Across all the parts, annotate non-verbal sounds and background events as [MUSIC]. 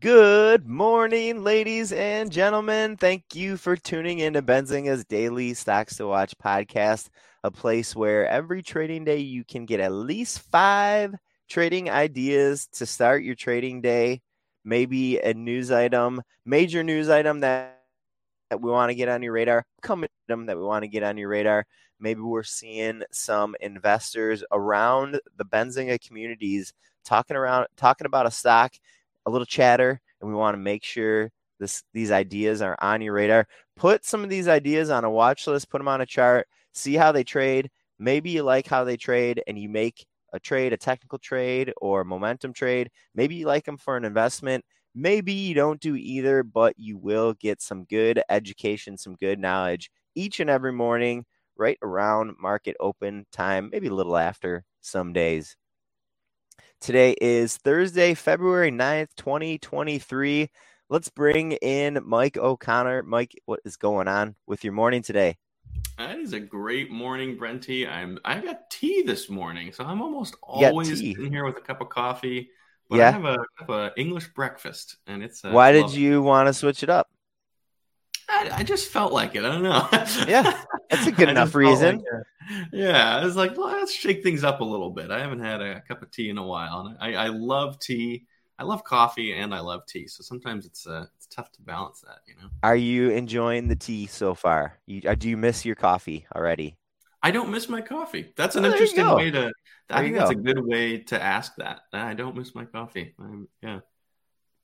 Good morning, ladies and gentlemen. Thank you for tuning in to Benzinga's daily Stocks to Watch podcast, a place where every trading day you can get at least five trading ideas to start your trading day. Maybe a news item, major news item that, that we want to get on your radar, coming item that we want to get on your radar. Maybe we're seeing some investors around the Benzinga communities talking around talking about a stock a little chatter, and we want to make sure this these ideas are on your radar. Put some of these ideas on a watch list, put them on a chart, see how they trade. Maybe you like how they trade and you make a trade, a technical trade or momentum trade. Maybe you like them for an investment. Maybe you don't do either, but you will get some good education, some good knowledge each and every morning, right around market open time, maybe a little after some days. Today is Thursday, February 9th, 2023. Let's bring in Mike O'Connor. Mike, what is going on with your morning today? That is a great morning, Brenty. I'm I got tea this morning, so I'm almost always in here with a cup of coffee. But yeah. I have a, have a English breakfast, and it's. Uh, Why did you want to switch it up? I, I, just felt like it. I don't know. [LAUGHS] yeah, that's a good enough reason. Like yeah, I was like, well, let's shake things up a little bit. I haven't had a cup of tea in a while, and I, I love tea. I love coffee and I love tea. So sometimes it's uh, it's tough to balance that, you know. Are you enjoying the tea so far? You, uh, do you miss your coffee already? I don't miss my coffee. That's an oh, interesting way to. I think that's a good way to ask that. I don't miss my coffee. I'm, yeah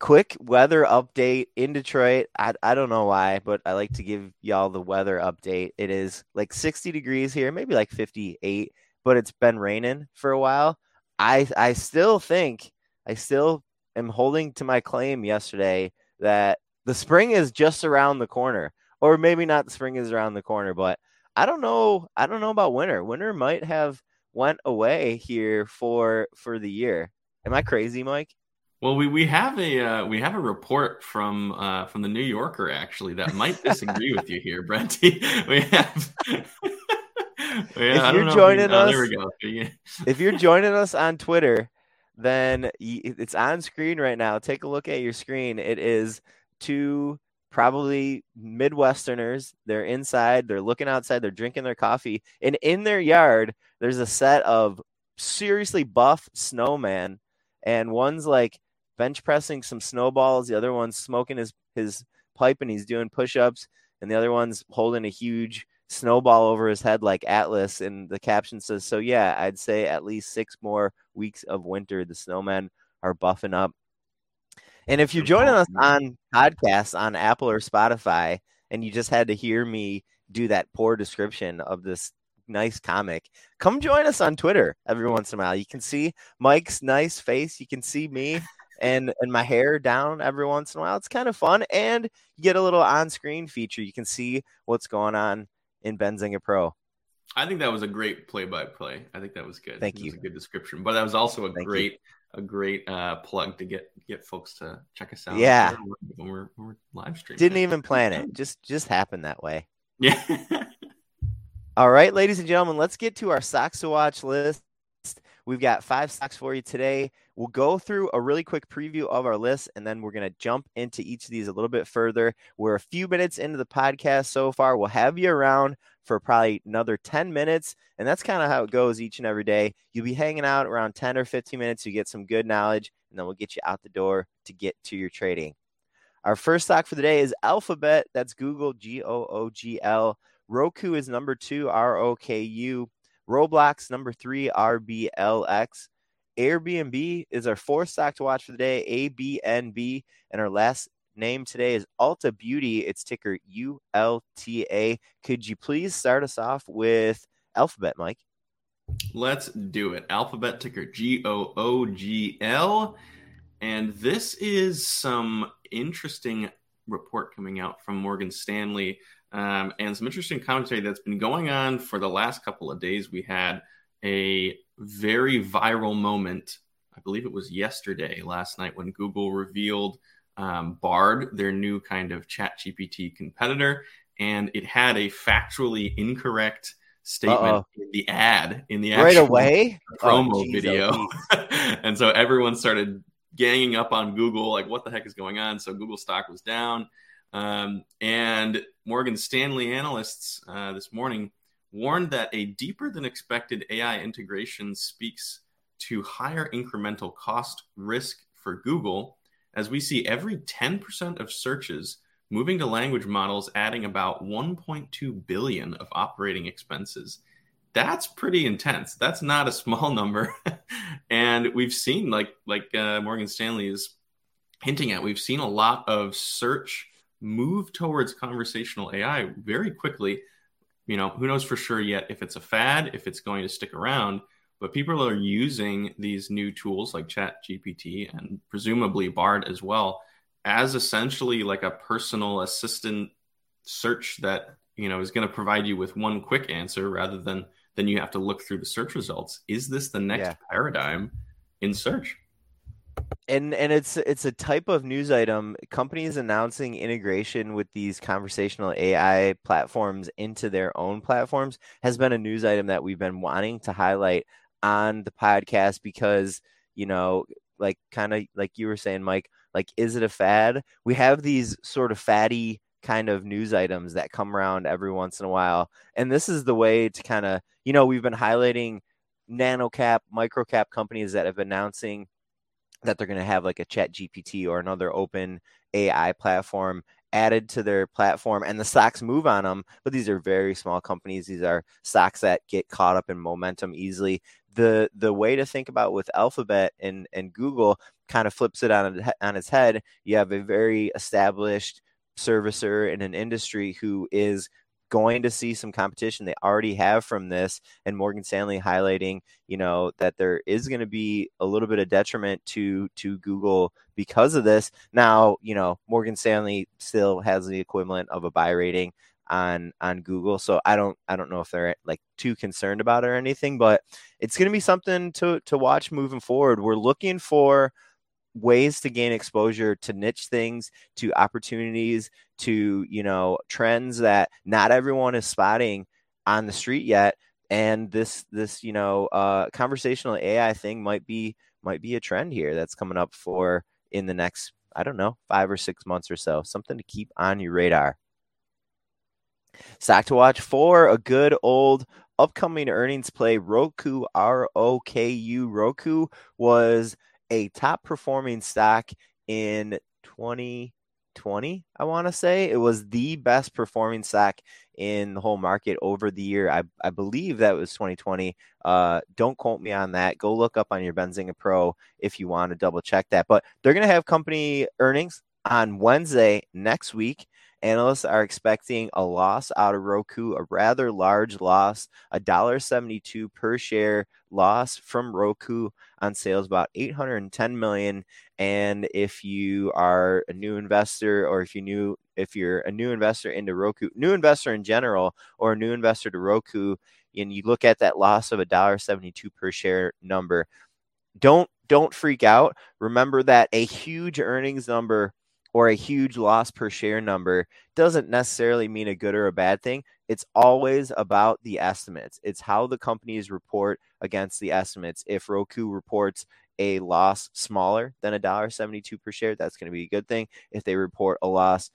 quick weather update in Detroit. I, I don't know why, but I like to give y'all the weather update. It is like 60 degrees here, maybe like 58, but it's been raining for a while. I I still think I still am holding to my claim yesterday that the spring is just around the corner. Or maybe not the spring is around the corner, but I don't know. I don't know about winter. Winter might have went away here for for the year. Am I crazy, Mike? Well, we, we have a uh, we have a report from uh, from the New Yorker actually that might disagree with you here, Brenty. [LAUGHS] We have. [LAUGHS] if you're joining oh, us, [LAUGHS] if you're joining us on Twitter, then it's on screen right now. Take a look at your screen. It is two probably Midwesterners. They're inside. They're looking outside. They're drinking their coffee, and in their yard, there's a set of seriously buff snowman, and one's like bench pressing some snowballs. The other one's smoking his his pipe and he's doing push ups, and the other one's holding a huge snowball over his head like Atlas. And the caption says, "So yeah, I'd say at least six more weeks of winter. The snowmen are buffing up." And if you're joining us on podcasts on Apple or Spotify, and you just had to hear me do that poor description of this nice comic, come join us on Twitter every once in a while. You can see Mike's nice face. You can see me and and my hair down every once in a while. It's kind of fun, and you get a little on-screen feature. You can see what's going on in Benzinga Pro. I think that was a great play-by-play. I think that was good. Thank you. a good description, but that was also a Thank great you. a great uh, plug to get get folks to check us out. Yeah, when we're, when we're live streaming. Didn't even plan it. Just just happened that way. [LAUGHS] Yeah. All right, ladies and gentlemen, let's get to our stocks to watch list. We've got five stocks for you today. We'll go through a really quick preview of our list, and then we're going to jump into each of these a little bit further. We're a few minutes into the podcast so far. We'll have you around for probably another 10 minutes, and that's kind of how it goes each and every day. You'll be hanging out around 10 or 15 minutes. You get some good knowledge, and then we'll get you out the door to get to your trading. Our first stock for the day is Alphabet. That's Google, G O O G L. Roku is number two, R O K U. Roblox number three, RBLX. Airbnb is our fourth stock to watch for the day, ABNB. And our last name today is Ulta Beauty. It's ticker ULTA. Could you please start us off with Alphabet, Mike? Let's do it. Alphabet ticker G O O G L. And this is some interesting report coming out from Morgan Stanley um, and some interesting commentary that's been going on for the last couple of days. We had a very viral moment. I believe it was yesterday, last night, when Google revealed um, Bard, their new kind of Chat GPT competitor, and it had a factually incorrect statement Uh-oh. in the ad in the right away promo oh, video, [LAUGHS] and so everyone started ganging up on Google, like what the heck is going on? So Google stock was down. Um, and Morgan Stanley analysts uh, this morning warned that a deeper than expected AI integration speaks to higher incremental cost risk for Google, as we see every 10% of searches moving to language models adding about 1.2 billion of operating expenses. That's pretty intense. That's not a small [LAUGHS] number. and we've seen like like uh, Morgan Stanley is hinting at, we've seen a lot of search move towards conversational AI very quickly. You know, who knows for sure yet if it's a fad, if it's going to stick around, but people are using these new tools like Chat GPT and presumably Bard as well as essentially like a personal assistant search that you know is going to provide you with one quick answer rather than then you have to look through the search results. Is this the next yeah. paradigm in search? And and it's it's a type of news item companies announcing integration with these conversational ai platforms into their own platforms has been a news item that we've been wanting to highlight on the podcast because you know like kind of like you were saying mike like is it a fad? We have these sort of fatty kind of news items that come around every once in a while. And this is the way to kind of you know we've been highlighting nano cap micro cap companies that have been announcing that they're going to have like a chat gpt or another open ai platform added to their platform and the stocks move on them but these are very small companies. These are stocks that get caught up in momentum easily. The the way to think about with alphabet and and google kind of flips it on on its head. You have a very established servicer in an industry who is going to see some competition they already have from this and Morgan Stanley highlighting you know that there is going to be a little bit of detriment to to Google because of this. Now you know Morgan Stanley still has the equivalent of a buy rating on on Google so I don't I don't know if they're like too concerned about it or anything but it's going to be something to to watch moving forward. We're looking for ways to gain exposure to niche things to opportunities to you know trends that not everyone is spotting on the street yet. And this this you know uh conversational ai thing might be might be a trend here that's coming up for in the next i don't know five or six months or so. Something to keep on your radar. Stock to watch for a good old upcoming earnings play. Roku r-o-k-u roku was a top performing stock in 2020, I want to say. It was the best performing stock in the whole market over the year. I, I believe that was 2020. Uh, don't quote me on that. Go look up on your Benzinga Pro if you want to double check that. But they're going to have company earnings on Wednesday next week. Analysts are expecting a loss out of Roku, a rather large loss, a dollar seventy-two per share loss from Roku on sales, about 810 million. And if you are a new investor, or if you knew if you're a new investor into Roku, new investor in general, or a new investor to Roku, and you look at that loss of a dollar seventy-two per share number, don't don't freak out. Remember that a huge earnings number or a huge loss per share number doesn't necessarily mean a good or a bad thing. It's always about the estimates. It's how the companies report against the estimates. If Roku reports a loss smaller than a dollar seventy-two per share, that's going to be a good thing. If they report a loss,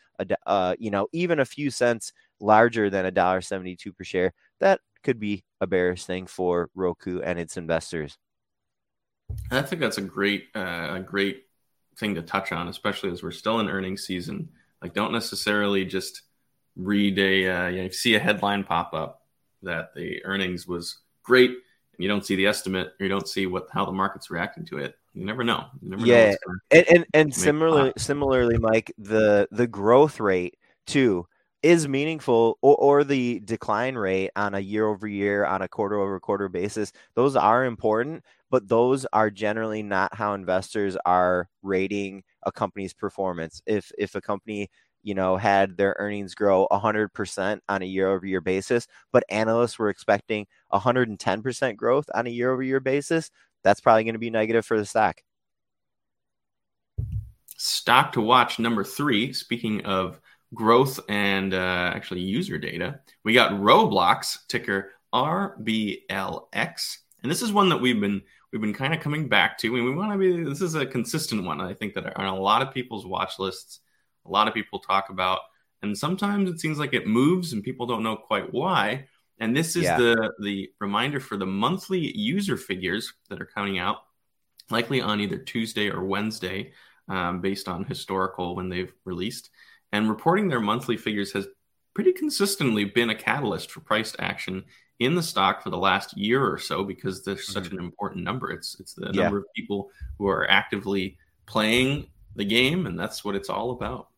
uh, you know, even a few cents larger than a dollar seventy-two per share, that could be a bearish thing for Roku and its investors. I think that's a great, uh, a great thing to touch on, especially as we're still in earnings season. Like, don't necessarily just read a uh, you know, see a headline pop up that the earnings was great, and you don't see the estimate, or you don't see what how the market's reacting to it. You never know. You never yeah, know and and, and similarly, similarly, Mike, the the growth rate too is meaningful or, or the decline rate on a year over year on a quarter over quarter basis those are important but those are generally not how investors are rating a company's performance. If if a company you know had their earnings grow 100% on a year over year basis but analysts were expecting 110% growth on a year over year basis that's probably going to be negative for the stock stock to watch number three speaking of growth and uh, actually user data we got roblox ticker rblx And this is one that we've been we've been kind of coming back to, and we want to be. This is a consistent one. I think that on a lot of people's watch lists, a lot of people talk about, and sometimes it seems like it moves, and people don't know quite why. And this is yeah. the the reminder for the monthly user figures that are coming out, likely on either Tuesday or Wednesday, um, based on historical when they've released. And reporting their monthly figures has pretty consistently been a catalyst for price action in the stock for the last year or so because there's mm-hmm. such an important number. It's it's the yeah. number of people who are actively playing the game, and that's what it's all about.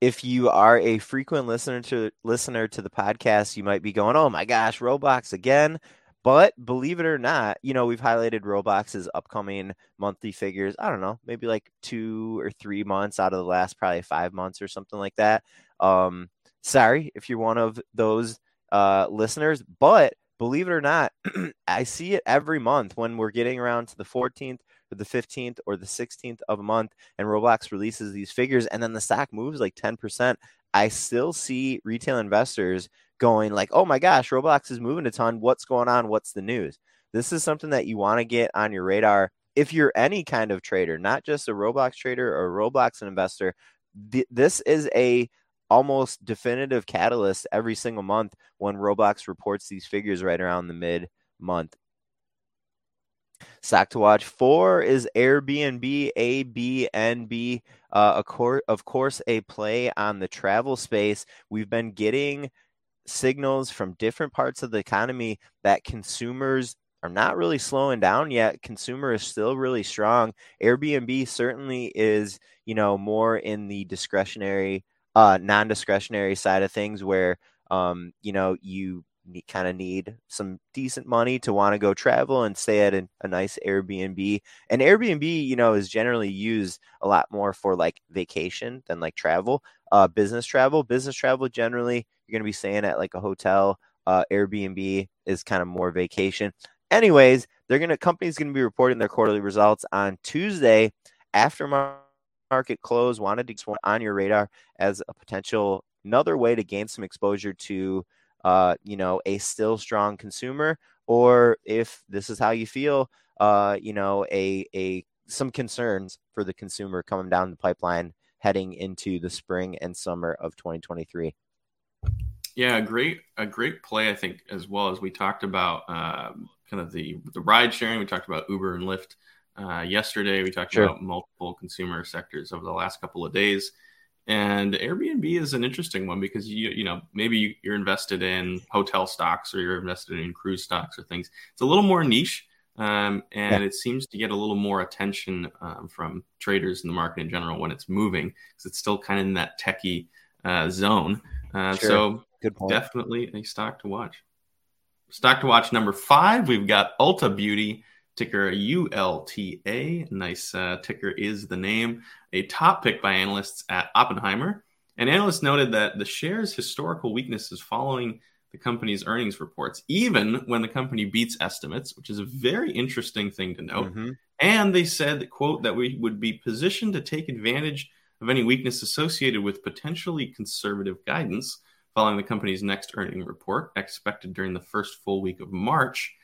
If you are a frequent listener to listener to the podcast, you might be going, "Oh my gosh, Roblox again!" But believe it or not, you know we've highlighted Roblox's upcoming monthly figures. I don't know, maybe like two or three months out of the last probably five months or something like that. Um, sorry if you're one of those uh, listeners. But believe it or not, [CLEARS THROAT] I see it every month when we're getting around to the 14th or the 15th or the 16th of a month and Roblox releases these figures and then the stock moves like 10%. I still see retail investors going like, "Oh my gosh, Roblox is moving a ton. What's going on? What's the news?" This is something that you want to get on your radar if you're any kind of trader, not just a Roblox trader or Roblox investor. Th- this is a almost definitive catalyst every single month when Roblox reports these figures right around the mid month. Stock to watch four is Airbnb, ABNB, uh, of course, a play on the travel space. We've been getting signals from different parts of the economy that consumers are not really slowing down yet. Consumer is still really strong. Airbnb certainly is, you know, more in the discretionary uh, non-discretionary side of things where um, you know you kind of need some decent money to want to go travel and stay at a, a, nice Airbnb. And Airbnb, you know, is generally used a lot more for like vacation than like travel, uh, business travel. Business travel generally, you're going to be staying at like a hotel. Uh, Airbnb is kind of more vacation. Anyways, they're going to company's going to be reporting their quarterly results on Tuesday after market close, wanted to just on your radar as a potential another way to gain some exposure to uh, you know, a still strong consumer, or if this is how you feel, uh, you know, a a some concerns for the consumer coming down the pipeline heading into the spring and summer of 2023. Yeah, great, a great play, I think, as well as we talked about um, kind of the the ride sharing. We talked about Uber and Lyft uh, yesterday, we talked sure. about multiple consumer sectors over the last couple of days. And Airbnb is an interesting one because you you know maybe you're invested in hotel stocks or you're invested in cruise stocks or things. It's a little more niche, um, and yeah. it seems to get a little more attention um, from traders in the market in general when it's moving because it's still kind of in that techie uh, zone. Uh, sure. So definitely a stock to watch. Stock to watch number five. We've got Ulta Beauty ticker ULTA. Nice uh, ticker is the name. A top pick by analysts at Oppenheimer. And analysts noted that the share's historical weakness is following the company's earnings reports, even when the company beats estimates, which is a very interesting thing to note. Mm-hmm. And they said, quote, that we would be positioned to take advantage of any weakness associated with potentially conservative guidance following the company's next earning report expected during the first full week of March.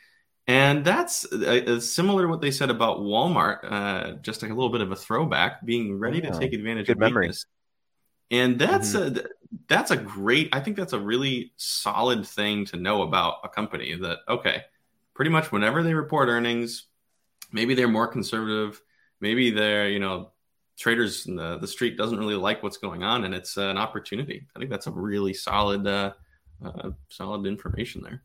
And that's uh, similar to what they said about Walmart, uh, just like a little bit of a throwback, being ready yeah. to take advantage Good of memory. weakness. And that's mm-hmm. a that's a great. I think that's a really solid thing to know about a company. That okay, pretty much whenever they report earnings, maybe they're more conservative. Maybe they're you know traders in the, the street doesn't really like what's going on, and it's uh, an opportunity. I think that's a really solid uh, uh solid information there.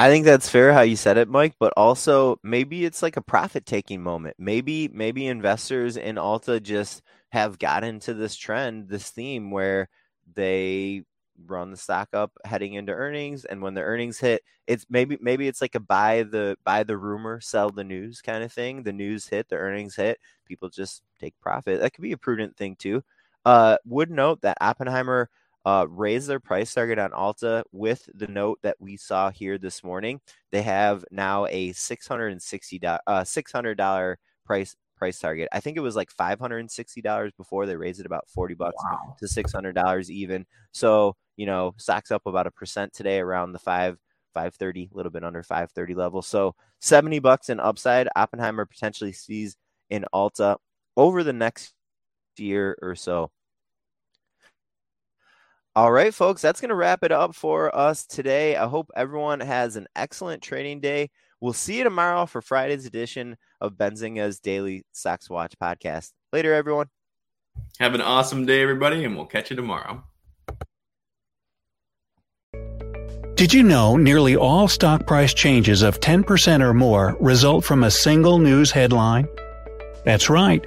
I think that's fair how you said it, Mike, but also maybe it's like a profit taking moment. Maybe maybe investors in Ulta just have gotten to this trend, this theme where they run the stock up heading into earnings and when the earnings hit it's maybe maybe it's like a buy the buy the rumor sell the news kind of thing. The news hit the earnings hit people just take profit. That could be a prudent thing too. Uh would note that oppenheimer uh, raise their price target on Ulta with the note that we saw here this morning. They have now a six hundred and sixty uh, six hundred dollar price price target. I think it was like five hundred and sixty dollars before they raised it about forty bucks wow. to six hundred dollars even. So you know, stocks up about a percent today around the five 530, a little bit under 530 level. So 70 bucks in upside. Oppenheimer potentially sees in Ulta over the next year or so. All right, folks, that's going to wrap it up for us today. I hope everyone has an excellent trading day. We'll see you tomorrow for Friday's edition of Benzinga's Daily Stocks Watch podcast. Later, everyone. Have an awesome day, everybody, and we'll catch you tomorrow. Did you know nearly all stock price changes of 10% or more result from a single news headline? That's right.